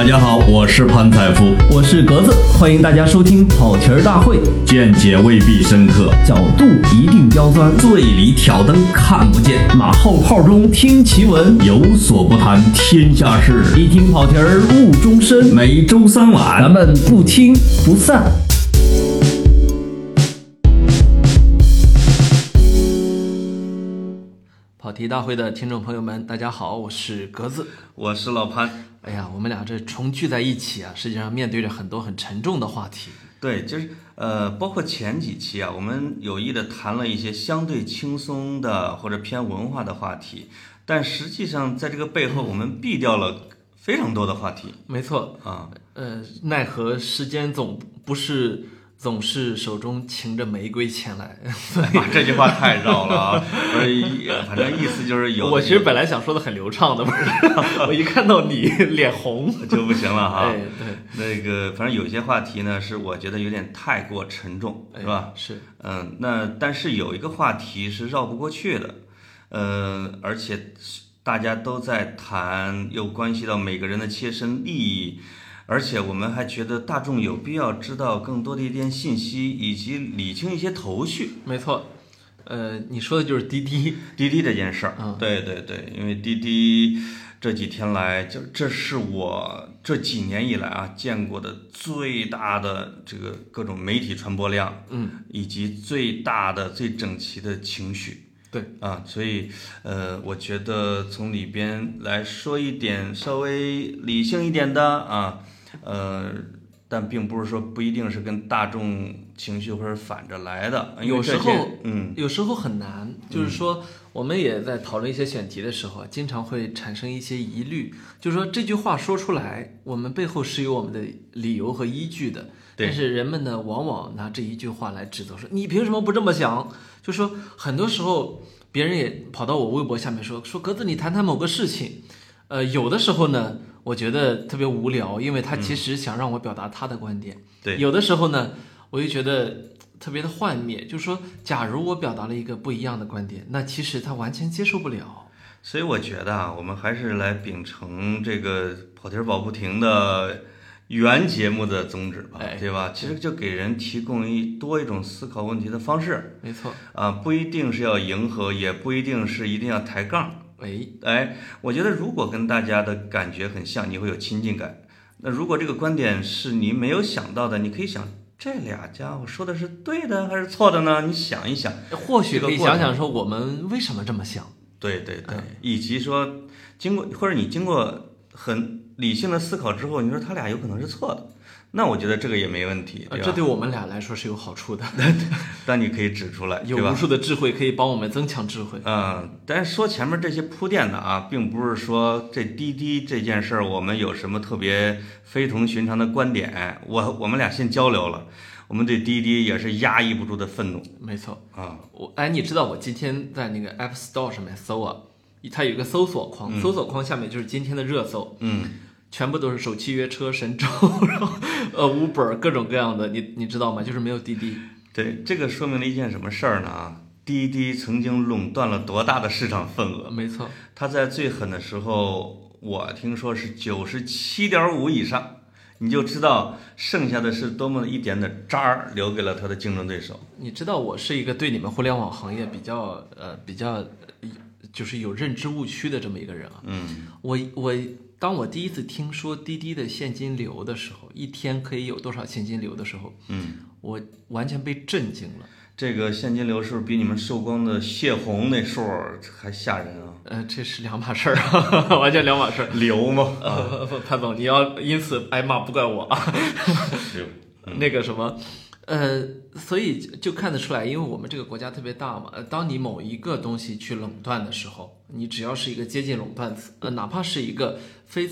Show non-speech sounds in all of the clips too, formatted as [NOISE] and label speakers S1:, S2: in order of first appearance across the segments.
S1: 大家好，我是潘采夫，
S2: 我是格子，欢迎大家收听跑题儿大会。
S1: 见解未必深刻，
S2: 角度一定刁钻，
S1: 醉里挑灯看不见，
S2: 马后炮中听奇闻，
S1: 有所不谈天下事，
S2: 一听跑题儿误终身。
S1: 每周三晚，
S2: 咱们不听不散。跑题大会的听众朋友们，大家好，我是格子，
S1: 我是老潘。
S2: 哎呀，我们俩这重聚在一起啊，实际上面对着很多很沉重的话题。
S1: 对，就是呃，包括前几期啊，我们有意的谈了一些相对轻松的或者偏文化的话题，但实际上在这个背后，我们避掉了非常多的话题。
S2: 没错
S1: 啊，
S2: 呃，奈何时间总不是。总是手中擎着玫瑰前来，[LAUGHS]
S1: 这句话太绕了啊！反正意思就是有。
S2: 我其实本来想说的很流畅的，不是？[LAUGHS] 我一看到你脸红 [LAUGHS]
S1: 就不行了哈。
S2: 对，
S1: 那个反正有些话题呢，是我觉得有点太过沉重，是吧？
S2: 是。
S1: 嗯，那但是有一个话题是绕不过去的，嗯，而且大家都在谈，又关系到每个人的切身利益。而且我们还觉得大众有必要知道更多的一点信息，以及理清一些头绪。
S2: 没错，呃，你说的就是滴滴
S1: 滴滴这件事儿。
S2: 嗯，
S1: 对对对，因为滴滴这几天来，就这是我这几年以来啊见过的最大的这个各种媒体传播量，
S2: 嗯，
S1: 以及最大的最整齐的情绪。
S2: 对
S1: 啊，所以呃，我觉得从里边来说一点稍微理性一点的啊。呃，但并不是说不一定是跟大众情绪或者反着来的。
S2: 有时候，
S1: 嗯，
S2: 有时候很难。就是说，我们也在讨论一些选题的时候，经常会产生一些疑虑。就是说，这句话说出来，我们背后是有我们的理由和依据的。但是人们呢，往往拿这一句话来指责说：“你凭什么不这么想？”就说很多时候，别人也跑到我微博下面说：“说格子，你谈谈某个事情。”呃，有的时候呢。我觉得特别无聊，因为他其实想让我表达他的观点。
S1: 对，
S2: 有的时候呢，我就觉得特别的幻灭，就是说，假如我表达了一个不一样的观点，那其实他完全接受不了。
S1: 所以我觉得啊，我们还是来秉承这个跑题儿跑不停的原节目的宗旨吧，对吧？其实就给人提供一多一种思考问题的方式。
S2: 没错
S1: 啊，不一定是要迎合，也不一定是一定要抬杠。
S2: 哎
S1: 哎，我觉得如果跟大家的感觉很像，你会有亲近感。那如果这个观点是你没有想到的，你可以想，这俩家伙说的是对的还是错的呢？你想一想，
S2: 或许可以想想说我们为什么这么想。
S1: 对对对，以及说经过或者你经过很理性的思考之后，你说他俩有可能是错的。那我觉得这个也没问题，
S2: 这对我们俩来说是有好处的。[LAUGHS]
S1: 但你可以指出来，
S2: 有无数的智慧可以帮我们增强智慧。
S1: 嗯，但是说前面这些铺垫的啊，并不是说这滴滴这件事儿我们有什么特别非同寻常的观点。我我们俩先交流了，我们对滴滴也是压抑不住的愤怒。
S2: 没错
S1: 啊，
S2: 我哎，你知道我今天在那个 App Store 上面搜啊，它有一个搜索框，搜索框下面就是今天的热搜。
S1: 嗯。
S2: 全部都是首汽约车神州，[LAUGHS] 然后呃，Uber 各种各样的，你你知道吗？就是没有滴滴。
S1: 对，这个说明了一件什么事儿呢？啊，滴滴曾经垄断了多大的市场份额？
S2: 没错，
S1: 它在最狠的时候，我听说是九十七点五以上，你就知道剩下的是多么一点的渣儿留给了它的竞争对手。
S2: 你知道我是一个对你们互联网行业比较呃比较就是有认知误区的这么一个人啊。
S1: 嗯，
S2: 我我。当我第一次听说滴滴的现金流的时候，一天可以有多少现金流的时候，
S1: 嗯，
S2: 我完全被震惊了。
S1: 这个现金流是不是比你们寿光的泄洪那数还吓人啊？
S2: 呃，这是两码事儿啊，[LAUGHS] 完全两码事儿。
S1: 流吗？
S2: 潘总，你要因此挨骂不怪我啊。[LAUGHS] 那个什么。呃，所以就看得出来，因为我们这个国家特别大嘛。呃，当你某一个东西去垄断的时候，你只要是一个接近垄断，呃，哪怕是一个非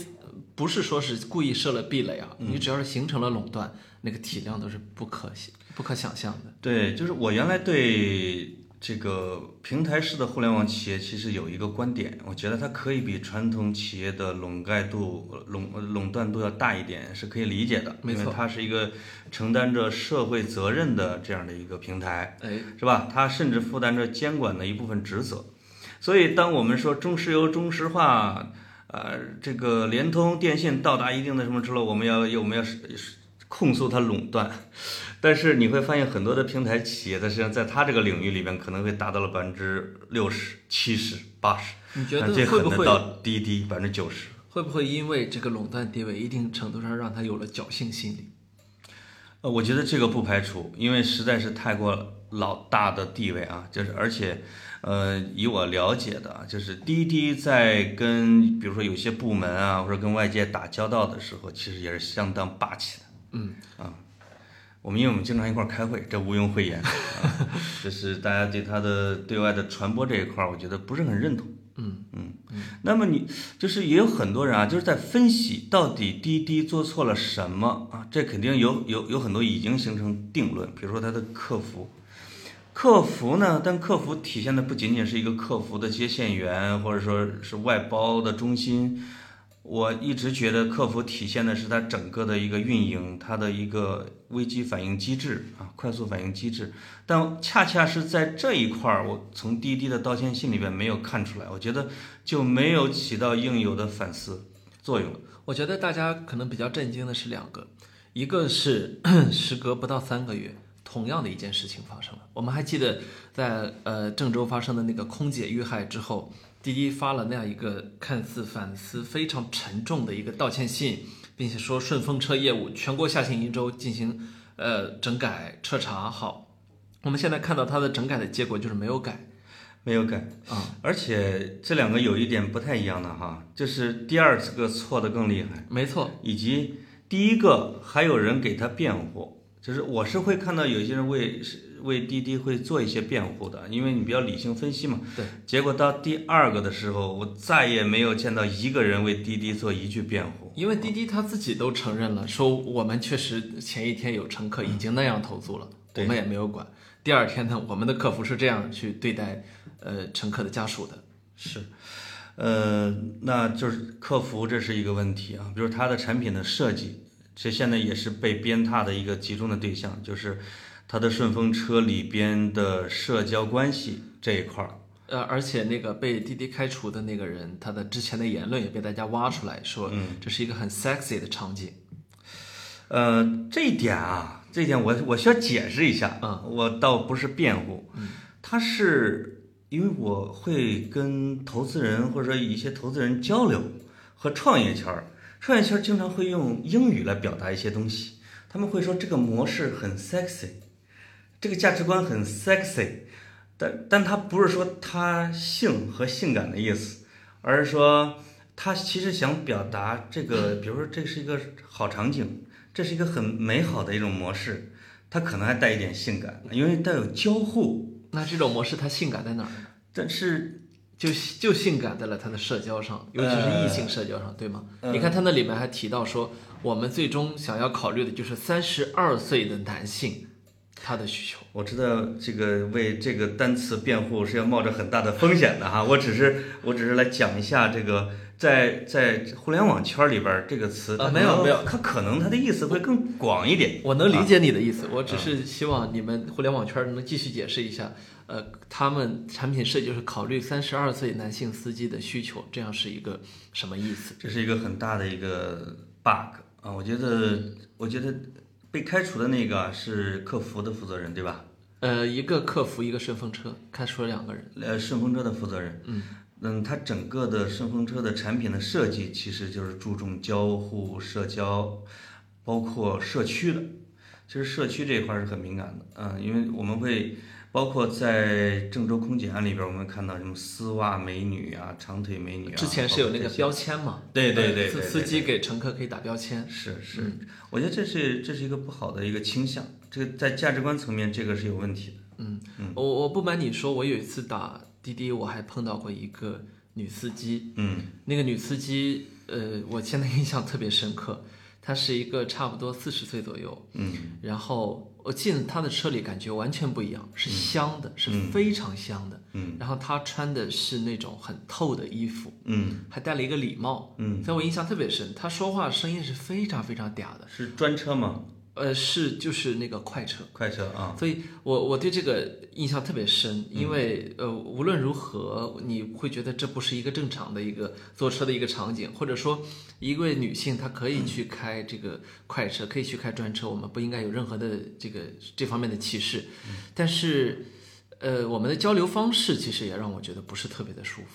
S2: 不是说是故意设了壁垒啊，你只要是形成了垄断，那个体量都是不可想不可想象的。
S1: 对，就是我原来对。这个平台式的互联网企业其实有一个观点，我觉得它可以比传统企业的垄盖度、垄垄断度要大一点，是可以理解的。
S2: 没错，
S1: 它是一个承担着社会责任的这样的一个平台，
S2: 哎，
S1: 是吧？它甚至负担着监管的一部分职责。所以，当我们说中石油中石化，呃，这个联通、电信到达一定的什么之后，我们要我们要是控诉它垄断。但是你会发现，很多的平台企业，它实际上在它这个领域里边，可能会达到了百分之六十、七十、八十，
S2: 你觉得
S1: 这
S2: 会不会
S1: 到滴滴百分之九十。
S2: 会不会因为这个垄断地位，一定程度上让它有了侥幸心理？
S1: 呃，我觉得这个不排除，因为实在是太过老大的地位啊，就是而且，呃，以我了解的啊，就是滴滴在跟比如说有些部门啊，或者跟外界打交道的时候，其实也是相当霸气的。
S2: 嗯
S1: 啊，我们因为我们经常一块儿开会，这毋庸讳言，[LAUGHS] 啊、就是大家对他的对外的传播这一块儿，我觉得不是很认同。
S2: 嗯
S1: 嗯，那么你就是也有很多人啊，就是在分析到底滴滴做错了什么啊？这肯定有有有很多已经形成定论，比如说它的客服，客服呢，但客服体现的不仅仅是一个客服的接线员，或者说是外包的中心。我一直觉得客服体现的是它整个的一个运营，它的一个危机反应机制啊，快速反应机制。但恰恰是在这一块儿，我从滴滴的道歉信里边没有看出来，我觉得就没有起到应有的反思作用。
S2: 我觉得大家可能比较震惊的是两个，一个是时隔不到三个月，同样的一件事情发生了。我们还记得在呃郑州发生的那个空姐遇害之后。滴滴发了那样一个看似反思非常沉重的一个道歉信，并且说顺风车业务全国下线一周进行呃整改彻查。好，我们现在看到它的整改的结果就是没有改，
S1: 没有改
S2: 啊。
S1: 而且这两个有一点不太一样的哈，就是第二个错的更厉害，
S2: 没错，
S1: 以及第一个还有人给他辩护，就是我是会看到有些人为是。为滴滴会做一些辩护的，因为你比较理性分析嘛。
S2: 对。
S1: 结果到第二个的时候，我再也没有见到一个人为滴滴做一句辩护。
S2: 因为滴滴他自己都承认了，说我们确实前一天有乘客已经那样投诉了，我们也没有管。第二天呢，我们的客服是这样去对待呃乘客的家属的。
S1: 是，呃，那就是客服这是一个问题啊，比如它的产品的设计，这现在也是被鞭挞的一个集中的对象，就是。他的顺风车里边的社交关系这一块儿，
S2: 呃，而且那个被滴滴开除的那个人，他的之前的言论也被大家挖出来说，
S1: 嗯，
S2: 这是一个很 sexy 的场景。
S1: 呃，这一点啊，这一点我我需要解释一下，
S2: 嗯，
S1: 我倒不是辩护，
S2: 嗯，
S1: 他是因为我会跟投资人或者说一些投资人交流，和创业圈儿，创业圈儿经常会用英语来表达一些东西，他们会说这个模式很 sexy。这个价值观很 sexy，但但它不是说它性和性感的意思，而是说它其实想表达这个，[LAUGHS] 比如说这是一个好场景，这是一个很美好的一种模式，它可能还带一点性感，因为带有交互。
S2: 那这种模式它性感在哪儿？
S1: 但是
S2: 就就性感在了他的社交上，尤其是异性社交上，对吗？你看它那里面还提到说，我们最终想要考虑的就是三十二岁的男性。他的需求，
S1: 我知道这个为这个单词辩护是要冒着很大的风险的哈。我只是我只是来讲一下这个，在在互联网圈里边这个词
S2: 啊，没有没有，
S1: 它可能它的意思会更广一点。
S2: 我能理解你的意思，我只是希望你们互联网圈能继续解释一下，呃，他们产品设计是考虑三十二岁男性司机的需求，这样是一个什么意思？
S1: 这是一个很大的一个 bug 啊，我觉得我觉得。被开除的那个是客服的负责人，对吧？
S2: 呃，一个客服，一个顺风车，开除了两个人。
S1: 呃，顺风车的负责人，
S2: 嗯
S1: 嗯，他整个的顺风车的产品的设计其实就是注重交互、社交，包括社区的。其实社区这一块是很敏感的，嗯，因为我们会。包括在郑州空姐案里边，我们看到什么丝袜美女啊、长腿美女啊。
S2: 之前是有那个标签嘛？
S1: 对对对，
S2: 司司机给乘客可以打标签。
S1: 是是，我觉得这是这是一个不好的一个倾向，这个在价值观层面这个是有问题的。
S2: 嗯嗯，我我不瞒你说，我有一次打滴滴，我还碰到过一个女司机。
S1: 嗯，
S2: 那个女司机，呃，我现在 [LAUGHS] 印象特别深刻。她是一个差不多四十岁左右，
S1: 嗯，
S2: 然后我进他的车里，感觉完全不一样，是香的，是非常香的，
S1: 嗯，
S2: 然后他穿的是那种很透的衣服，
S1: 嗯，
S2: 还戴了一个礼帽，
S1: 嗯，
S2: 在我印象特别深。他说话声音是非常非常嗲的，
S1: 是专车吗？
S2: 呃，是就是那个快车。
S1: 快车啊，
S2: 所以我我对这个印象特别深，因为呃，无论如何，你会觉得这不是一个正常的一个坐车的一个场景，或者说一位女性她可以去开这个快车，可以去开专车，我们不应该有任何的这个这方面的歧视。但是，呃，我们的交流方式其实也让我觉得不是特别的舒服。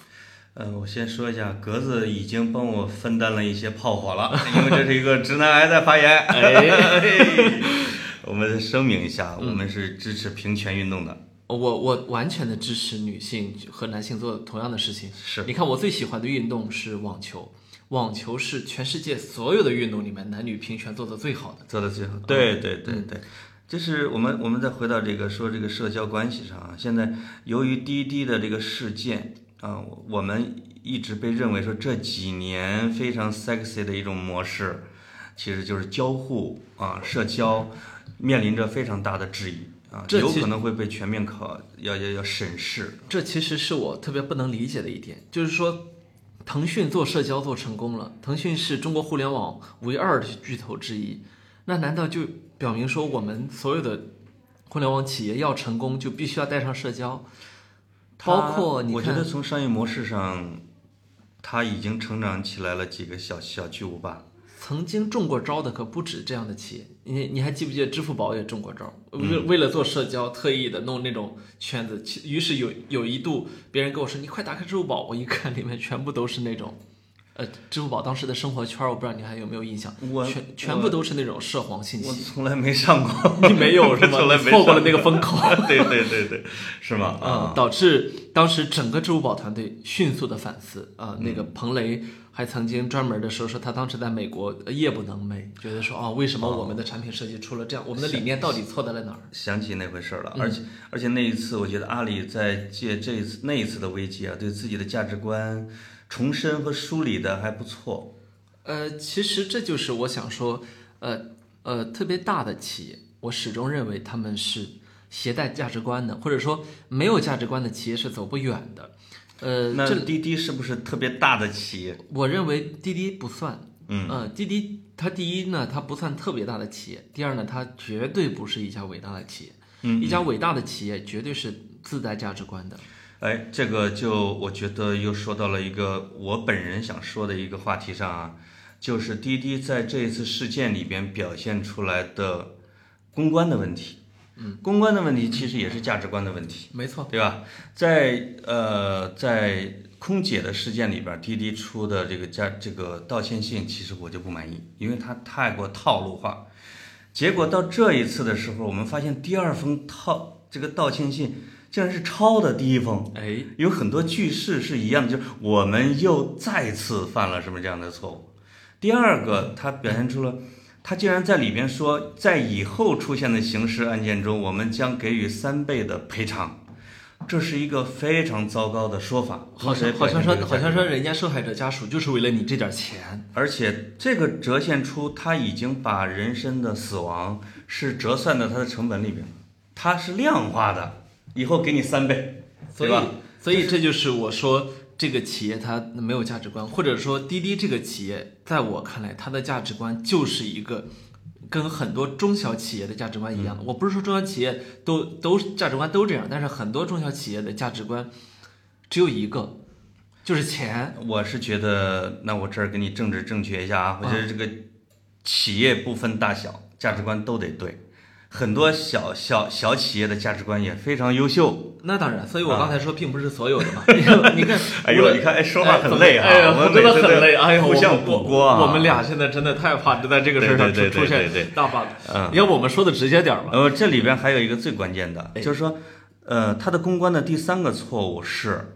S1: 呃，我先说一下，格子已经帮我分担了一些炮火了，因为这是一个直男癌在发言。
S2: 哎，[LAUGHS]
S1: 我们声明一下，我们是支持平权运动的。
S2: 我我完全的支持女性和男性做同样的事情。
S1: 是
S2: 你看，我最喜欢的运动是网球，网球是全世界所有的运动里面男女平权做的最好的。
S1: 做的最好。对对对对，就是我们我们再回到这个说这个社交关系上啊，现在由于滴滴的这个事件啊，我我们一直被认为说这几年非常 sexy 的一种模式，其实就是交互啊，社交面临着非常大的质疑啊，有
S2: 这有
S1: 可能会被全面考要要要审视。
S2: 这其实是我特别不能理解的一点，就是说，腾讯做社交做成功了，腾讯是中国互联网唯二的巨头之一，那难道就表明说我们所有的互联网企业要成功就必须要带上社交？包括你
S1: 我觉得，从商业模式上，它已经成长起来了几个小小巨无霸。
S2: 曾经中过招的可不止这样的企业，你你还记不记得支付宝也中过招？
S1: 嗯
S2: 为为了做社交，特意的弄那种圈子，于是有有一度别人跟我说你快打开支付宝，我一看里面全部都是那种，呃，支付宝当时的生活圈，我不知道你还有没有印象，
S1: 我
S2: 全全部都是那种涉黄信息
S1: 我
S2: 息。
S1: 从来没上过，[LAUGHS]
S2: 你没有 [LAUGHS] 是吗？
S1: 从来没
S2: 你错过了那个风口。[LAUGHS]
S1: 对对对对，是吗？
S2: 啊、导致当时整个支付宝团队迅速的反思啊、那个彭雷还曾经专门的说说他当时在美国呃夜不能寐，觉得说啊、为什么我们的产品设计出了这样，我们的理念到底错在了哪儿？
S1: 想起那回事儿了，
S2: 嗯
S1: 而且而且那一次，我觉得阿里在借这一次那一次的危机啊，对自己的价值观重申和梳理的还不错。
S2: 呃，其实这就是我想说，呃呃，特别大的企业，我始终认为他们是携带价值观的，或者说没有价值观的企业是走不远的。呃，
S1: 那
S2: 这
S1: 滴滴是不是特别大的企业？
S2: 我认为滴滴不算，
S1: 嗯
S2: 呃，滴滴它第一呢，它不算特别大的企业；第二呢，它绝对不是一家伟大的企业。
S1: 嗯
S2: 一家伟大的企业绝对是自带价值观的。
S1: 哎，这个就我觉得又说到了一个我本人想说的一个话题上啊，就是滴滴在这一次事件里边表现出来的公关的问题。嗯，公关的问题其实也是价值观的问题。
S2: 没错，
S1: 对吧？在呃，在空姐的事件里边，滴滴出的这个价这个道歉信，其实我就不满意，因为它太过套路化。结果到这一次的时候，我们发现第二封套这个道歉信竟然是抄的第一封，
S2: 哎，
S1: 有很多句式是一样的，就是我们又再次犯了什么这样的错误。第二个，他表现出了。他竟然在里边说，在以后出现的刑事案件中，我们将给予三倍的赔偿，这是一个非常糟糕的说法。
S2: 好像好像说好像说人家受害者家属就是为了你这点钱。
S1: 而且这个折现出他已经把人身的死亡是折算到他的成本里边，他是量化的，以后给你三倍，
S2: 所以
S1: 对吧？
S2: 所以这就是我说这个企业它没有价值观，或者说滴滴这个企业，在我看来，它的价值观就是一个跟很多中小企业的价值观一样的。我不是说中小企业都都价值观都这样，但是很多中小企业的价值观只有一个，就是钱。
S1: 我是觉得，那我这儿给你政治正确一下啊，我觉得这个企业不分大小，价值观都得对。很多小小小企业的价值观也非常优秀。
S2: 那当然，所以我刚才说并不是所有的嘛。[LAUGHS] 你看，你看，
S1: 哎呦，你看，哎，说话很累啊，
S2: 哎呀，
S1: 我们
S2: 真的很累。哎呀，
S1: 互相
S2: 我
S1: 补锅啊。
S2: 我们俩现在真的太怕就在这个事儿上出现大 bug。
S1: 嗯
S2: 要不我们说的直接点儿吧？
S1: 呃，这里边还有一个最关键的，
S2: 哎
S1: 就是说，呃，他的公关的第三个错误是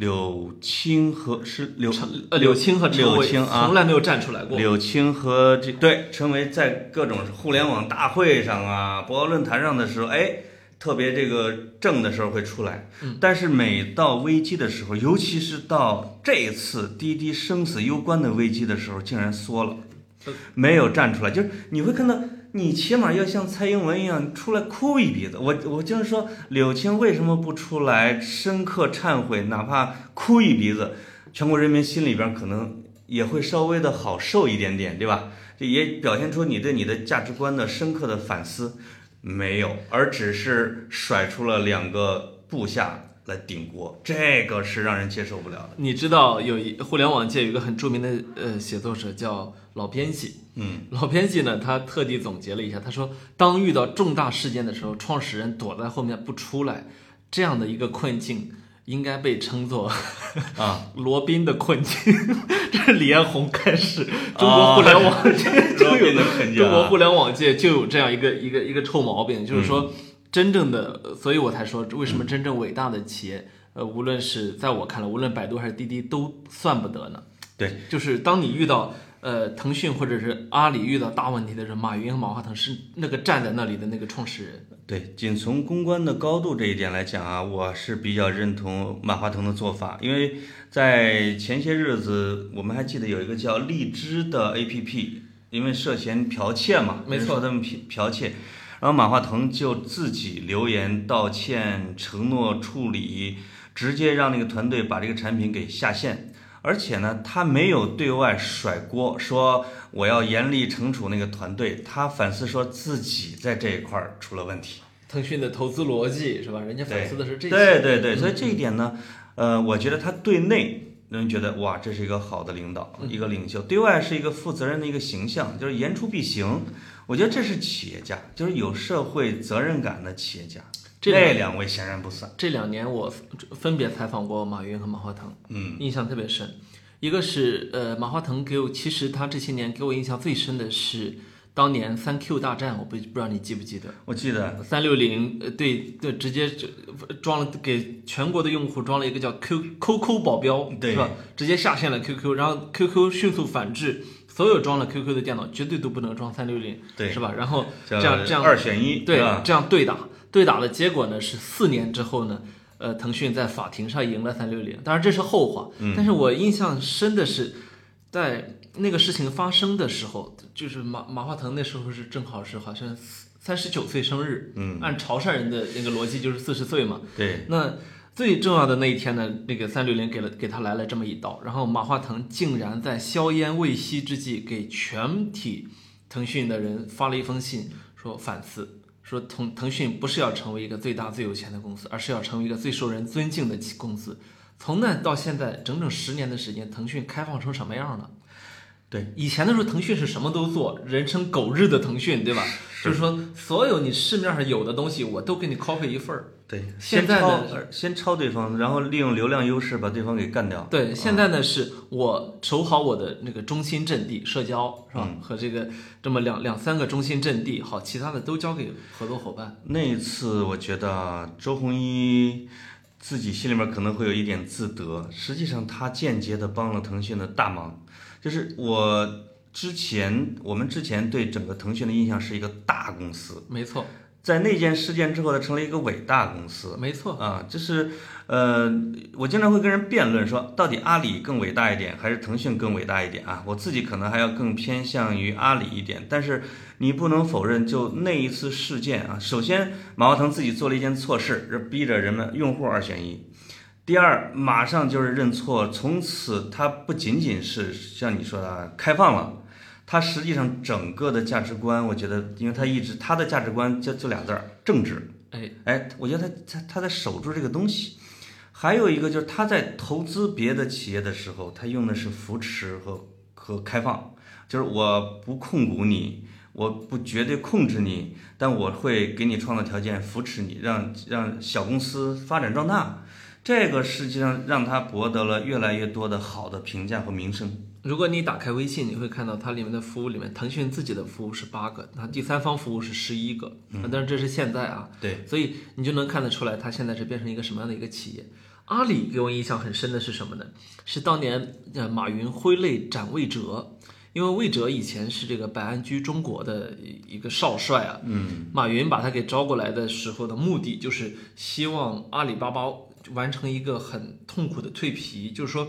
S1: 柳青和是柳
S2: 呃，柳青和陈
S1: 柳
S2: 伟
S1: 青啊
S2: 从，来没有站出来过。
S1: 柳青和这对陈维在各种互联网大会上啊、博鳌论坛上的时候，哎，特别这个正的时候会出来，
S2: 嗯
S1: 但是每到危机的时候，尤其是到这一次滴滴生死攸关的危机的时候，竟然缩了
S2: 呃，
S1: 没有站出来，就是你会看到。你起码要像蔡英文一样出来哭一鼻子。我我就是说，柳青为什么不出来深刻忏悔，哪怕哭一鼻子，全国人民心里边可能也会稍微的好受一点点，对吧？这也表现出你对你的价值观的深刻的反思，没有，而只是甩出了两个部下来顶锅，这个是让人接受不了的。
S2: 你知道有一互联网界有一个很著名的呃写作者叫老编辑，
S1: 嗯，
S2: 老编辑呢他特地总结了一下，他说当遇到重大事件的时候，创始人躲在后面不出来，这样的一个困境。应该被称作
S1: 啊。[LAUGHS]
S2: 罗宾的困境，这是李彦宏开始，中国互联网界 [LAUGHS] 就有中国互联网界就有这样一个一个一个臭毛病，就是
S1: 嗯
S2: 说真正的，所以我才说为什么真正伟大的企业，呃，无论是在我看来，无论百度还是滴滴都算不得呢。
S1: 对，
S2: 就是当你遇到呃腾讯或者是阿里遇到大问题的时候，马云和马化腾是那个站在那里的那个创始人。
S1: 对，仅从公关的高度这一点来讲啊，我是比较认同马化腾的做法，因为在前些日子，我们还记得有一个叫荔枝的 APP，因为涉嫌剽窃嘛，
S2: 没错
S1: 他们剽剽窃，然后马化腾就自己留言道歉，承诺处理，直接让那个团队把这个产品给下线。而且呢，他没有对外甩锅，说我要严厉惩处那个团队。他反思说自己在这一块儿出了问题。
S2: 腾讯的投资逻辑是吧？人家反思的是这些。
S1: 对对对，所以这一点呢，呃，我觉得他对内人觉得哇，这是一个好的领导，一个领袖；对外是一个负责任的一个形象，就是言出必行。我觉得这是企业家，就是有社会责任感的企业家。
S2: 这两
S1: 那两位显然不算。
S2: 这两年我分别采访过马云和马化腾，
S1: 嗯，
S2: 印象特别深。一个是呃，马化腾给我，其实他这些年给我印象最深的是当年三 Q 大战，我不不知道你记不记得？
S1: 我记得，
S2: 三六零呃对对，直接就装了给全国的用户装了一个叫 Q QQ 保镖，
S1: 对
S2: 是吧？直接下线了 QQ，然后 QQ 迅速反制，所有装了 QQ 的电脑绝对都不能装三六零，
S1: 对
S2: 是吧？然后这样这样
S1: 二选一，
S2: 对？这样对打，对打的结果呢是四年之后呢，呃，腾讯在法庭上赢了三六零，当然这是后话。
S1: 嗯
S2: 但是我印象深的是，在那个事情发生的时候，就是马马化腾那时候是正好是好像三十九岁生日，
S1: 嗯，
S2: 按潮汕人的那个逻辑就是四十岁嘛。
S1: 对，
S2: 那最重要的那一天呢，那个三六零给了给他来了这么一刀，然后马化腾竟然在硝烟未熄之际，给全体腾讯的人发了一封信，说反思，说腾腾讯不是要成为一个最大最有钱的公司，而是要成为一个最受人尊敬的企公司。从那到现在整整十年的时间，腾讯开放成什么样了？
S1: 对，
S2: 以前的时候，腾讯是什么都做，人称“狗日的腾讯”，对吧？就是说，所有你市面上有的东西，我都给你 copy 一份儿。
S1: 对，
S2: 现在呢
S1: 先抄先抄对方，然后利用流量优势把对方给干掉。
S2: 对，现在呢是我守好我的那个中心阵地，社交是吧？和这个这么两两三个中心阵地，好，其他的都交给合作伙伴。
S1: 那一次，我觉得周鸿祎自己心里面可能会有一点自得，实际上他间接的帮了腾讯的大忙。就是我之前，我们之前对整个腾讯的印象是一个大公司，
S2: 没错，
S1: 在那件事件之后，它成了一个伟大公司。
S2: 没错，
S1: 啊，就是呃，我经常会跟人辩论说，到底阿里更伟大一点，还是腾讯更伟大一点啊？我自己可能还要更偏向于阿里一点，但是你不能否认，就那一次事件啊，首先马化腾自己做了一件错事，逼着人们用户二选一。第二，马上就是认错，从此他不仅仅是像你说的开放了，它实际上整个的价值观，我觉得，因为他一直他的价值观就就俩字儿，正直。
S2: 哎，
S1: 哎，我觉得他他他在守住这个东西。还有一个就是他在投资别的企业的时候，他用的是扶持和和开放，就是我不控股你，我不绝对控制你，但我会给你创造条件，扶持你，让让小公司发展壮大。这个实际上让他博得了越来越多的好的评价和名声。
S2: 如果你打开微信，你会看到它里面的服务里面，腾讯自己的服务是八个，那第三方服务是十一个，嗯。但是这是现在啊，
S1: 对，
S2: 所以你就能看得出来，它现在是变成一个什么样的一个企业。阿里给我印象很深的是什么呢？是当年呃马云挥泪斩魏哲，因为魏哲以前是这个百安居中国的一个少帅啊，
S1: 嗯，
S2: 马云把他给招过来的时候的目的就是希望阿里巴巴完成一个很痛苦的蜕皮，就是说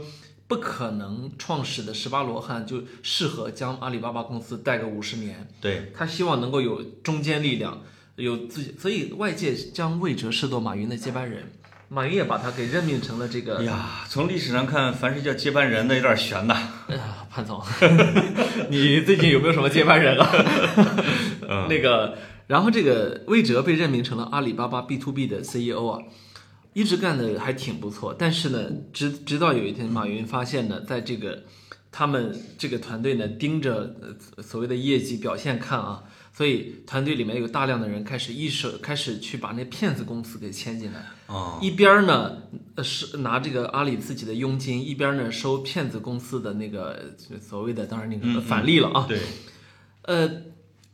S2: 不可能创始的十八罗汉就适合将阿里巴巴公司带个五十年，
S1: 对，
S2: 他希望能够有中坚力量，有自己，所以外界将魏哲视作马云的接班人，马云也把他给任命成了这个
S1: 哎呀，从历史上看，凡是叫接班人的有点悬呐。
S2: 哎呀，潘总，[LAUGHS] 你最近有没有什么接班人啊？[LAUGHS] 那个，然后这个魏哲被任命成了阿里巴巴 B to B 的 CEO 啊，一直干的还挺不错。但是呢，直直到有一天，马云发现呢，在这个他们这个团队呢盯着呃所谓的业绩表现看啊，所以团队里面有大量的人开始一手开始去把那骗子公司给签进来。
S1: 哦，
S2: 一边儿呢呃是拿这个阿里自己的佣金，一边儿呢收骗子公司的那个所谓的当然那个返利了啊。
S1: 对，
S2: 呃，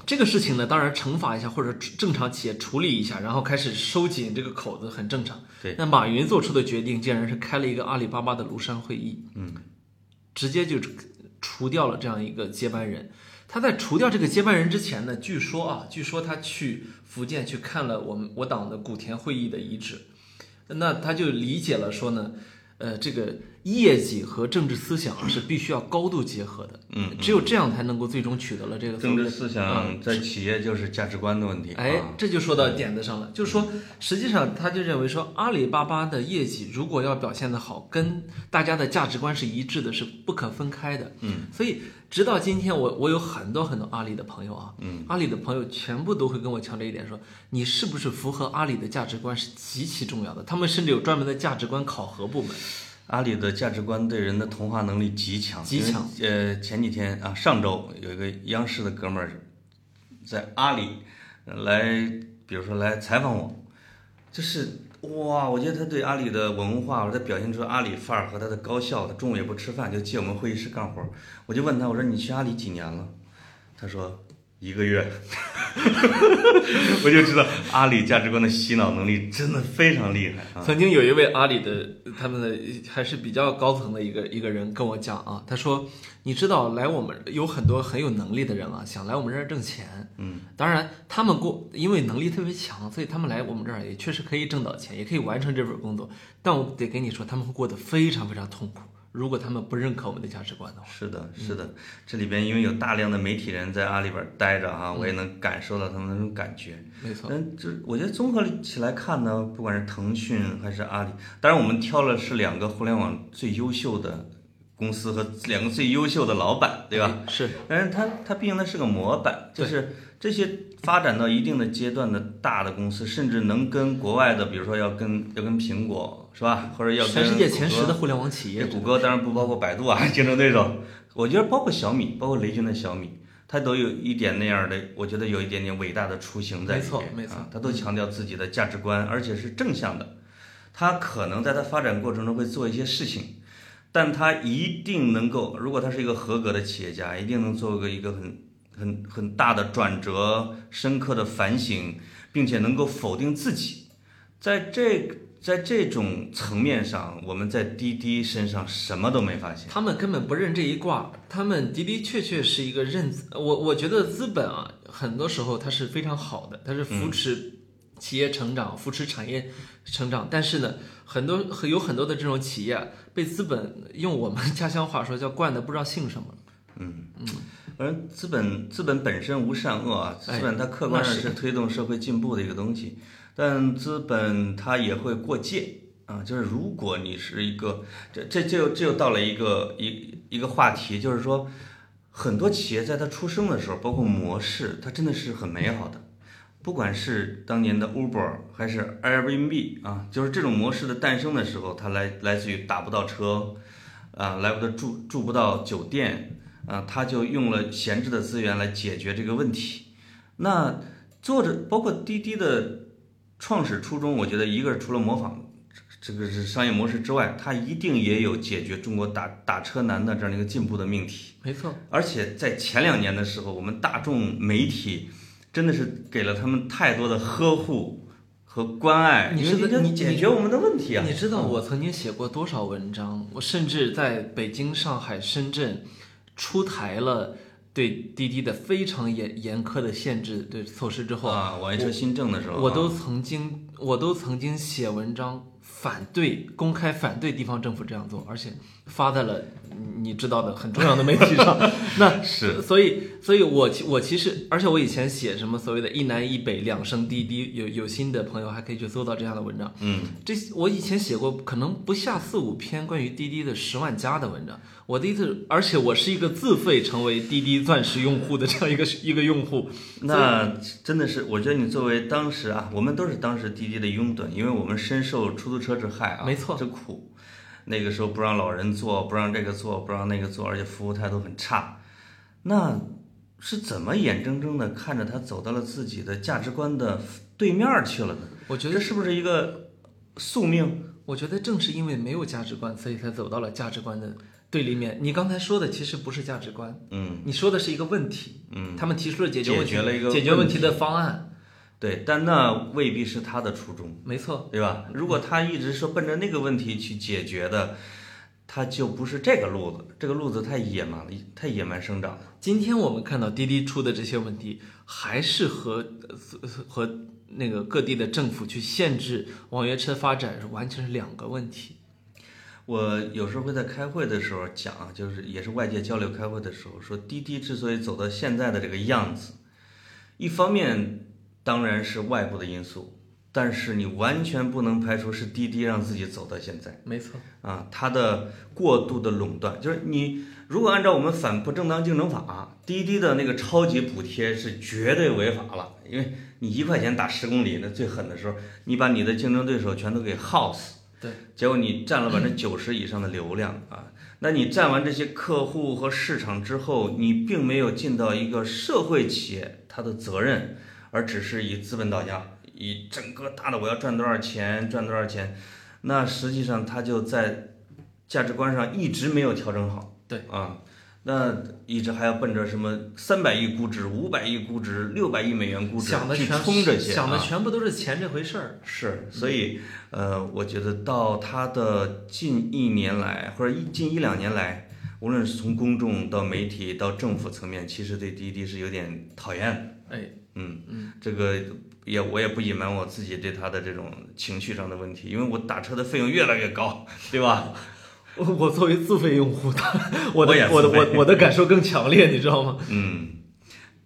S2: 这个事情呢，当然惩罚一下或者正常企业处理一下，然后开始收紧这个口子，很正常。
S1: 对
S2: 那马云做出的决定竟然是开了一个阿里巴巴的庐山会议，
S1: 嗯，
S2: 直接就除掉了这样一个接班人。他在除掉这个接班人之前呢，据说啊，据说他去福建去看了我们我党的古田会议的遗址，那他就理解了说呢，呃，这个业绩和政治思想是必须要高度结合的，
S1: 嗯，
S2: 只有这样才能够最终取得了这个
S1: 政治思想在企业就是价值观的问题。
S2: 哎
S1: 啊，
S2: 这就说到点子上了，就是说，实际上他就认为说，阿里巴巴的业绩如果要表现得好，跟大家的价值观是一致的，是不可分开的。
S1: 嗯，
S2: 所以直到今天，我我有很多很多阿里的朋友啊，
S1: 嗯，
S2: 阿里的朋友全部都会跟我强调一点说，你是不是符合阿里的价值观是极其重要的，他们甚至有专门的价值观考核部门。
S1: 阿里的价值观对人的同化能力极强，
S2: 极强。
S1: 呃，前几天啊，上周有一个央视的哥们儿在阿里呃来，比如说来采访我，就是哇，我觉得他对阿里的文化，他表现出阿里范儿和他的高效，他中午也不吃饭就借我们会议室干活儿。我就问他，我说你去阿里几年了？他说一个月。[LAUGHS] 我就知道阿里价值观的洗脑能力真的非常厉害。啊！
S2: 曾经有一位阿里的他们的还是比较高层的一个一个人跟我讲啊，他说，你知道来我们有很多很有能力的人啊，想来我们这儿挣钱，
S1: 嗯，
S2: 当然他们过因为能力特别强，所以他们来我们这儿也确实可以挣到钱，也可以完成这份工作，但我得跟你说，他们会过得非常非常痛苦，如果他们不认可我们的价值观的话。
S1: 是的，是的，这里边因为有大量的媒体人在阿里边待着哈，我也能感受到他们那种感觉。
S2: 没错，
S1: 嗯，就是我觉得综合起来看呢，不管是腾讯还是阿里，当然我们挑了是两个互联网最优秀的公司和两个最优秀的老板，对吧？
S2: 是，
S1: 但是它它毕竟它是个模板，就是这些发展到一定的阶段的大的公司，甚至能跟国外的，比如说要跟要跟苹果是吧，或者要跟
S2: 全世界前十的互联网企业
S1: 这，谷歌当然不包括百度啊，竞争对手。我觉得包括小米，包括雷军的小米，它都有一点那样的，我觉得有一点点伟大的雏形在里面。
S2: 没错没错
S1: 啊，它都强调自己的价值观，而且是正向的。它可能在它发展过程中会做一些事情，但它一定能够，如果他是一个合格的企业家，一定能做个一个很很很大的转折、深刻的反省，并且能够否定自己。在这在这种层面上，我们在滴滴身上什么都没发现。
S2: 他们根本不认这一卦，他们的的确确是一个认我我觉得资本啊，很多时候它是非常好的，它是扶持企业成长、扶持产业成长，但是呢，很多有很多的这种企业啊被资本用我们 [LAUGHS] 家乡话说叫惯的不知道姓什么了。
S1: 反正资本资本本身无善恶啊，资
S2: 哎
S1: 本它客观上
S2: 是
S1: 是推动社会进步的一个东西，但资本它也会过界啊。就是如果你是一个，这这这又这又到了一个一一个话题，就是说，很多企业在它出生的时候，包括模式，它真的是很美好的。不管是当年的 Uber 还是 Airbnb 啊，就是这种模式的诞生的时候，它来来自于打不到车，啊，来不得住住不到酒店，啊，他就用了闲置的资源来解决这个问题。那作者包括滴滴的创始初衷，我觉得一个是除了模仿这个是商业模式之外，它一定也有解决中国打打车难的这样的一个进步的命题。
S2: 没错，
S1: 而且在前两年的时候，我们大众媒体真的是给了他们太多的呵护和关爱，
S2: 你你
S1: 解决我们的问题啊。
S2: 你知道我曾经写过多少文章？我甚至在北京、上海、深圳出台了对滴滴的非常严严苛的限制对措施之后，
S1: 啊，网约车新政的时候啊，
S2: 我都曾经我都曾经写文章反对公开反对地方政府这样做，而且发在了你知道的很重要的媒体上。[LAUGHS] 那
S1: 是
S2: 所以，所以我其我其实，而且我以前写什么所谓的一南一北两声滴滴，有有心的朋友还可以去搜到这样的文章。
S1: 嗯，
S2: 这我以前写过可能不下四五篇关于滴滴的十万加的文章，我的意思，而且我是一个自费成为滴滴钻石用户的这样一个一个用户。[LAUGHS]
S1: 那真的是，我觉得你作为当时啊，我们都是当时滴滴的拥趸，因为我们深受出租车之害啊，
S2: 没错
S1: 之苦。那个时候不让老人坐，不让这个坐，不让那个坐，而且服务态度很差。那是怎么眼睁睁的看着他走到了自己的价值观的对面儿去了呢？
S2: 我觉得，
S1: 这是不是一个宿命？
S2: 我觉得正是因为没有价值观，所以才走到了价值观的对立面。你刚才说的其实不是价值观，
S1: 嗯
S2: 你说的是一个问题。
S1: 嗯，
S2: 他们提出了解决问题
S1: 解决了一个
S2: 解决问题的方案，
S1: 对，但那未必是他的初衷，
S2: 没错。
S1: 对吧？如果他一直说奔着那个问题去解决的，他就不是这个路子，这个路子太野蛮了，太野蛮生长了。
S2: 今天我们看到滴滴出的这些问题，还是和呃和那个各地的政府去限制网约车发展是完全是两个问题。
S1: 我有时候会在开会的时候讲啊，就是也是外界交流开会的时候说，滴滴之所以走到现在的这个样子，一方面当然是外部的因素，但是你完全不能排除是滴滴让自己走到现在
S2: 没错，
S1: 啊，它的过度的垄断，就是你如果按照我们反不正当竞争法，滴滴的那个超级补贴是绝对违法了，因为你一块钱打十公里，那最狠的时候，你把你的竞争对手全都给耗死。
S2: 对，
S1: 结果你占了百分之九十以上的流量啊，那你占完这些客户和市场之后，你并没有尽到一个社会企业它的责任，而只是以资本到家，以整个大的我要赚多少钱赚多少钱，那实际上它就在价值观上一直没有调整好。
S2: 对。
S1: 啊，那一直还要奔着什么三百亿估值、五百亿估值、六百亿美元估值去
S2: 想的全
S1: 冲这些，
S2: 想的
S1: 啊
S2: 全部都是钱这回事儿。
S1: 是，所以呃，我觉得到他的近一年来，或者一近一两年来，无论是从公众到媒体到政府层面，其实对滴滴是有点讨厌的。
S2: 哎，
S1: 嗯
S2: 嗯，
S1: 这个也我也不隐瞒我自己对他的这种情绪上的问题，因为我打车的费用越来越高，对吧？
S2: 我 [LAUGHS] 我作为自费用户，[LAUGHS] 我的
S1: 我
S2: 的我我的感受更强烈，你知道吗？
S1: 嗯，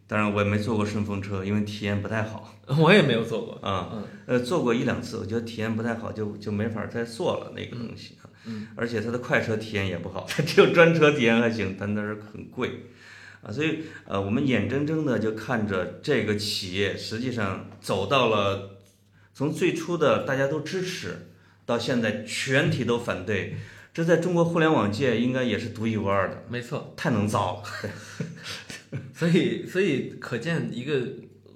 S1: 当然我也没坐过顺风车，因为体验不太好 [LAUGHS]
S2: 我也没有坐过。
S1: 啊。
S2: 嗯
S1: 呃，坐过一两次，我觉得体验不太好，就就没法再坐了那个东西啊。
S2: 嗯，
S1: 而且它的快车体验也不好，它只有专车体验还行，但那是很贵啊。所以呃，我们眼睁睁的就看着这个企业实际上走到了从最初的大家都支持，到现在全体都反对，这在中国互联网界应该也是独一无二的，
S2: 没错。
S1: 太能造了。[LAUGHS]
S2: 所以，所以可见一个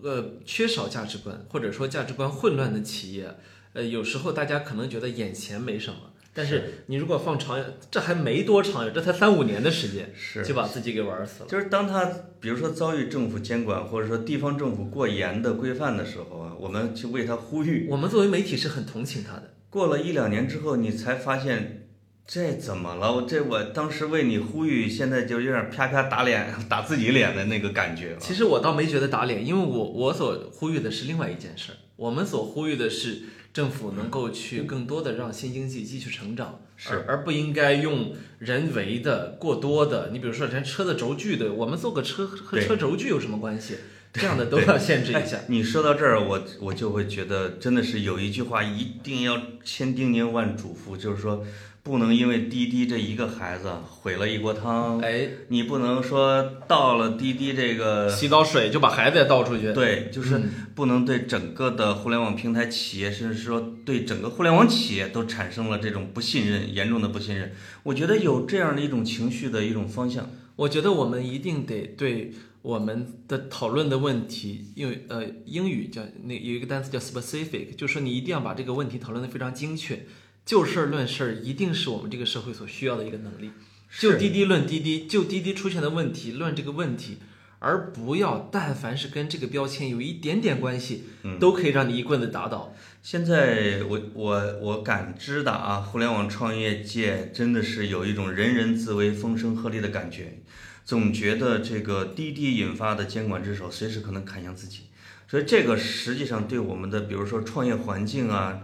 S2: 呃缺少价值观或者说价值观混乱的企业，呃，有时候大家可能觉得眼前没什么，但是你如果放长远，这还没多长远，这才三五年的时间，
S1: 是
S2: 就把自己给玩死了。
S1: 就是当他比如说遭遇政府监管，或者说地方政府过严的规范的时候啊，我们去为他呼吁。
S2: 我们作为媒体是很同情他的。
S1: 过了一两年之后，你才发现这怎么了？我这我当时为你呼吁，现在就有点啪啪打脸，打自己脸的那个感觉了。
S2: 其实我倒没觉得打脸，因为我我所呼吁的是另外一件事儿，我们所呼吁的是政府能够去更多的让新经济继续成长，
S1: 是
S2: 而而不应该用人为的过多的，你比如说连车的轴距的，我们做个车和车轴距有什么关系？这样的都要限制一下。
S1: 哎你说到这儿，我我就会觉得真的是有一句话一定要千叮咛万嘱咐，就是说不能因为滴滴这一个孩子毁了一锅汤。
S2: 哎，
S1: 你不能说倒了滴滴这个
S2: 洗澡水就把孩子也倒出去。
S1: 对，就是
S2: 嗯
S1: 不能对整个的互联网平台企业，甚至说对整个互联网企业都产生了这种不信任，严重的不信任。我觉得有这样的一种情绪的一种方向。
S2: 我觉得我们一定得对我们的讨论的问题，因为呃，英语叫那有一个单词叫 specific，就是说你一定要把这个问题讨论的非常精确。就事儿论事儿，一定是我们这个社会所需要的一个能力。就滴滴论滴滴，就滴滴出现的问题论这个问题，而不要但凡是跟这个标签有一点点关系，
S1: 嗯
S2: 都可以让你一棍子打倒。
S1: 现在我我我感知的啊，互联网创业界真的是有一种人人自危、风声鹤唳的感觉，总觉得这个滴滴引发的监管之手随时可能砍向自己，所以这个实际上对我们的比如说创业环境啊，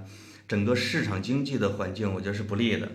S1: 整个市场经济的环境，我觉得是不利的。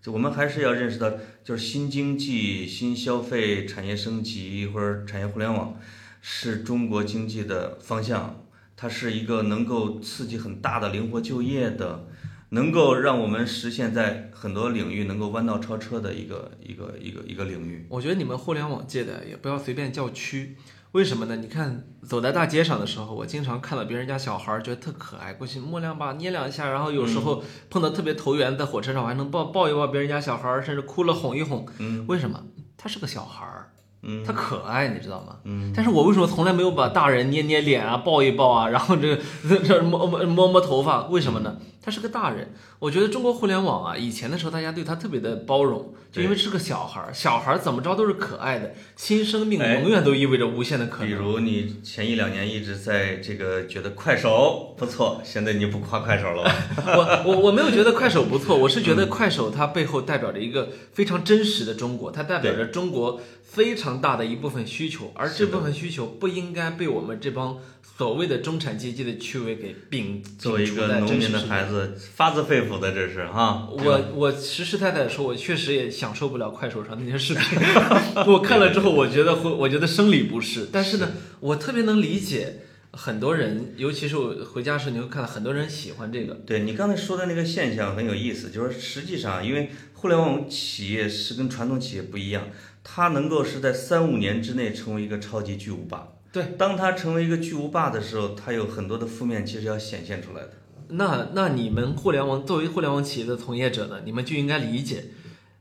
S1: 就我们还是要认识到，就是新经济、新消费、产业升级或者产业互联网，是中国经济的方向。它是一个能够刺激很大的灵活就业的，能够让我们实现在很多领域能够弯道超车的一个一个一个一个领域。
S2: 我觉得你们互联网界的也不要随便叫区，为什么呢？你看走在大街上的时候，我经常看到别人家小孩儿，觉得特可爱，过去摸两把、捏两下，然后有时候碰到特别投缘，在火车上我还能抱抱一抱别人家小孩儿，甚至哭了哄一哄。
S1: 嗯
S2: 为什么？他是个小孩儿，
S1: 嗯
S2: 他可爱，你知道吗？
S1: 嗯，
S2: 但是我为什么从来没有把大人捏捏脸啊、抱一抱啊，然后这个这摸摸摸摸头发？为什么呢？他是个大人。我觉得中国互联网啊，以前的时候大家对他特别的包容，就因为是个小孩儿，小孩儿怎么着都是可爱的，新生命
S1: 哎
S2: 永远都意味着无限的可能。
S1: 比如你前一两年一直在这个觉得快手不错，现在你不夸快手了吧？[LAUGHS]
S2: 我我我没有觉得快手不错，我是觉得快手它背后代表着一个非常真实的中国，它代表着中国非常大的一部分需求，而这部分需求不应该被我们这帮所谓的中产阶级的趣味给摒
S1: 作为一个农民的孩子，发自肺腑的这是哈。
S2: 我我实实在在的说，我确实也享受不了快手上那些视频。[LAUGHS] 我看了之后，我觉得会，我觉得生理不适。但是呢，我特别能理解很多人，尤其是我回家时，你会看到很多人喜欢这个。
S1: 对你刚才说的那个现象很有意思，就是实际上，因为互联网企业是跟传统企业不一样，它能够是在三五年之内成为一个超级巨无霸。
S2: 对，
S1: 当它成为一个巨无霸的时候，它有很多的负面其实要显现出来的。
S2: 那那你们互联网作为互联网企业的从业者呢，你们就应该理解，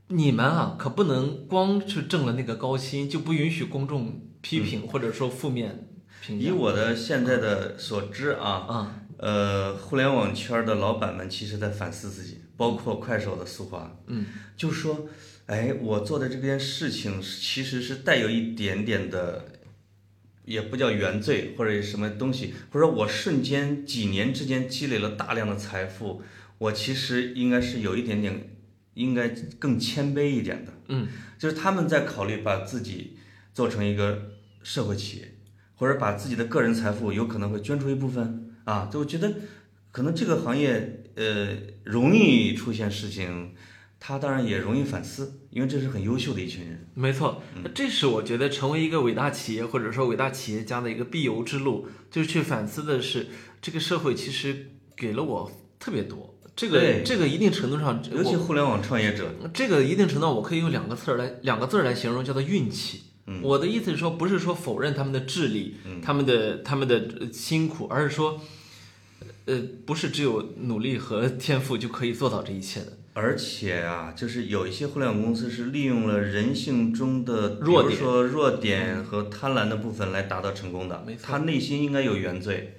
S2: 你们啊可不能光是挣了那个高薪，就不允许公众批评或者说负面评价。
S1: 以我的现在的所知啊，
S2: 啊，
S1: 呃，互联网圈的老板们其实在反思自己，包括快手的苏华，
S2: 嗯，
S1: 就说，哎，我做的这件事情其实是带有一点点的，也不叫原罪或者什么东西，或者说我瞬间几年之间积累了大量的财富，我其实应该是有一点点，应该更谦卑一点的，
S2: 嗯，
S1: 就是他们在考虑把自己做成一个社会企业，或者把自己的个人财富有可能会捐出一部分啊，就我觉得可能这个行业呃容易出现事情，他当然也容易反思，因为这是很优秀的一群人。
S2: 没错，这是我觉得成为一个伟大企业或者说伟大企业家的一个必由之路，就是去反思的是这个社会其实给了我特别多。这个这个一定程度上，
S1: 尤其互联网创业者，
S2: 这个一定程度上我可以用两个字儿来两个字儿来形容，叫做运气。
S1: 嗯
S2: 我的意思是说，不是说否认他们的智力，他们的他们的呃辛苦，而是说，呃，不是只有努力和天赋就可以做到这一切的。
S1: 而且啊，就是有一些互联网公司是利用了人性中的
S2: 弱点。
S1: 比如说弱点和贪婪的部分来达到成功的。他内心应该有原罪，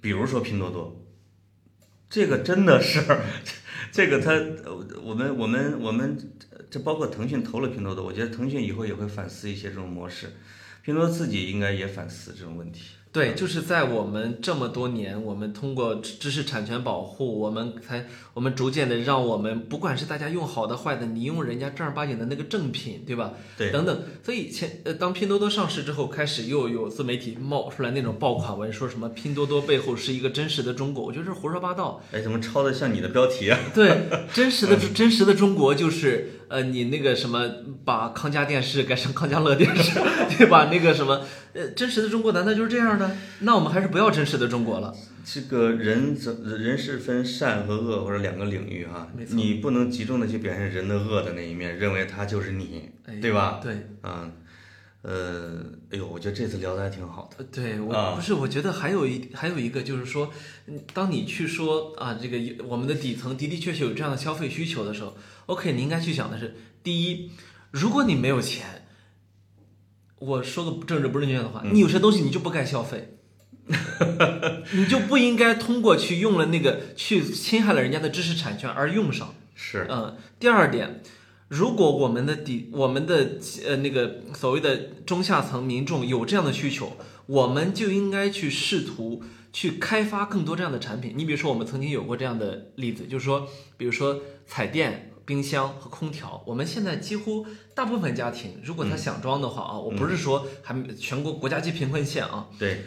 S1: 比如说拼多多，这个真的是，[LAUGHS] 这个他，呃我们我们我们这包括腾讯投了拼多多，我觉得腾讯以后也会反思一些这种模式，拼多多自己应该也反思这种问题。
S2: 对，就是在我们这么多年，我们通过知知识产权保护，我们才我们逐渐的让我们不管是大家用好的坏的，你用人家正儿八经的那个正品，对吧？
S1: 对，
S2: 等等。所以前呃，当拼多多上市之后，开始又有自媒体冒出来那种爆款文，说什么拼多多背后是一个真实的中国，我觉得这是胡说八道。
S1: 哎，怎么抄的像你的标题啊？
S2: 对，真实的 [LAUGHS] 真实的中国就是呃，你那个什么把康佳电视改成康佳乐电视，[LAUGHS] 对吧？那个什么呃，真实的中国难道就是这样的？那我们还是不要真实的中国了。
S1: 这个人怎人是分善和恶或者两个领域哈你不能集中的去表现人的恶的那一面，认为他就是你，
S2: 哎
S1: 对吧？
S2: 对。
S1: 嗯，呃，哎呦，我觉得这次聊的还挺好的。
S2: 呃对我、
S1: 啊
S2: 不是，我觉得还有一还有一个就是说，嗯当你去说啊，这个有我们的底层的的确确有这样的消费需求的时候，OK，你应该去想的是，第一，如果你没有钱，我说个政治不正确的话，
S1: 嗯
S2: 你有些东西你就不该消费。你就不应该通过去用了那个去侵害了人家的知识产权而用上。
S1: 是，
S2: 嗯，第二点，如果我们的底我们的呃那个所谓的中下层民众有这样的需求，我们就应该去试图去开发更多这样的产品。你比如说，我们曾经有过这样的例子，就是说，比如说彩电、冰箱和空调，我们现在几乎大部分家庭，如果他想装的话啊，我不是说还没全国国家级贫困县啊，
S1: 对，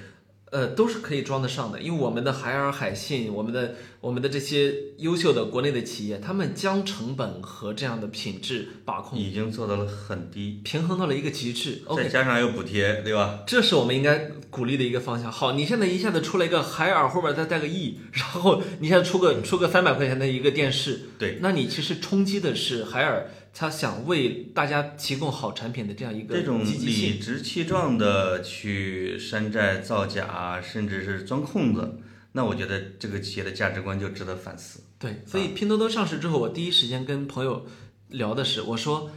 S2: 呃，都是可以装得上的，因为我们的海尔、海信，我们的我们的这些优秀的国内的企业，他们将成本和这样的品质把控
S1: 已经做到了很低，
S2: 平衡到了一个极致。
S1: 再加上还有补贴，对吧？
S2: 这是我们应该鼓励的一个方向。好，你现在一下子出了一个海尔，后面再带个亿 [LAUGHS] 然后你现在出个出个三百块钱的一个电视，
S1: 对，
S2: 那你其实冲击的是海尔，他想为大家提供好产品的这样一个
S1: 这种
S2: 积极性。
S1: 理直气壮的去山寨造假，甚至是钻空子，那我觉得这个企业的价值观就值得反思。
S2: 对，所以拼多多上市之后，我第一时间跟朋友聊的是，我说，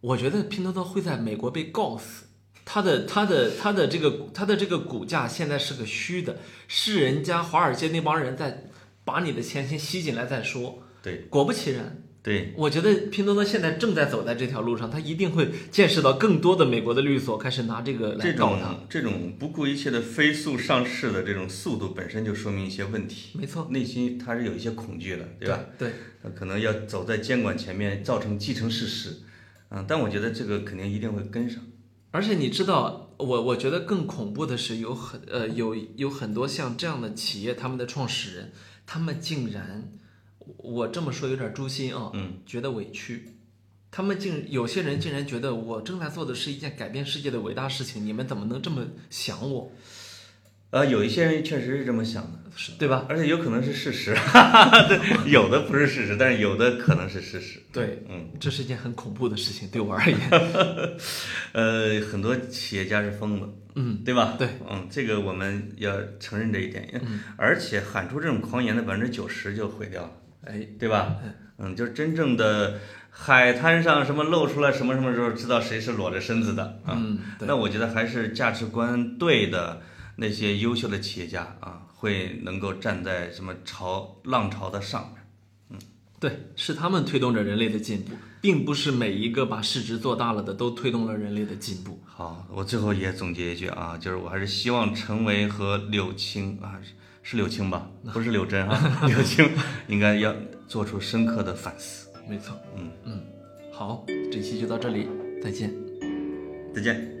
S2: 我觉得拼多多会在美国被告死。它的它的它的这个它的这个股价现在是个虚的，是人家华尔街那帮人在把你的钱先吸进来再说。
S1: 对
S2: 果不其然，
S1: 对，
S2: 我觉得拼多多现在正在走在这条路上，它一定会见识到更多的美国的律所开始拿这个来
S1: 这种
S2: 告它。
S1: 这种不顾一切的飞速上市的这种速度本身就说明一些问题，
S2: 没错，
S1: 内心他是有一些恐惧的，对吧？
S2: 对，
S1: 他可能要走在监管前面，造成既成事实。嗯，但我觉得这个肯定一定会跟上。
S2: 而且你知道，我我觉得更恐怖的是，有很呃有有很多像这样的企业，他们的创始人，他们竟然，我这么说有点诛心啊，
S1: 嗯，
S2: 觉得委屈。他们竟有些人竟然觉得我正在做的是一件改变世界的伟大事情，你们怎么能这么想我？
S1: 呃，有一些人确实是这么想的，
S2: 是对吧？
S1: 而且有可能是事实，[LAUGHS] 对，有的不是事实，但是有的可能是事实。
S2: 对，
S1: 嗯，
S2: 这是一件很恐怖的事情，对我而言。[LAUGHS]
S1: 呃，很多企业家是疯子，
S2: 嗯，
S1: 对吧？
S2: 对，
S1: 嗯，这个我们要承认这一点，嗯而且喊出这种狂言的百分之九十就毁掉了，
S2: 哎，
S1: 对吧？嗯，就是真正的海滩上什么露出来什么什么时候，知道谁是裸着身子的啊？
S2: 嗯，对
S1: 那我觉得还是价值观对的那些优秀的企业家啊，会能够站在什么潮浪潮的上面。
S2: 嗯对，是他们推动着人类的进步，并不是每一个把市值做大了的都推动了人类的进步。
S1: 好，我最后也总结一句啊，就是我还是希望陈维和柳青啊，是是柳青吧，不是柳真啊，[LAUGHS] 柳青应该要做出深刻的反思。
S2: 没错，
S1: 嗯
S2: 嗯，好，这期就到这里，再见。
S1: 再见。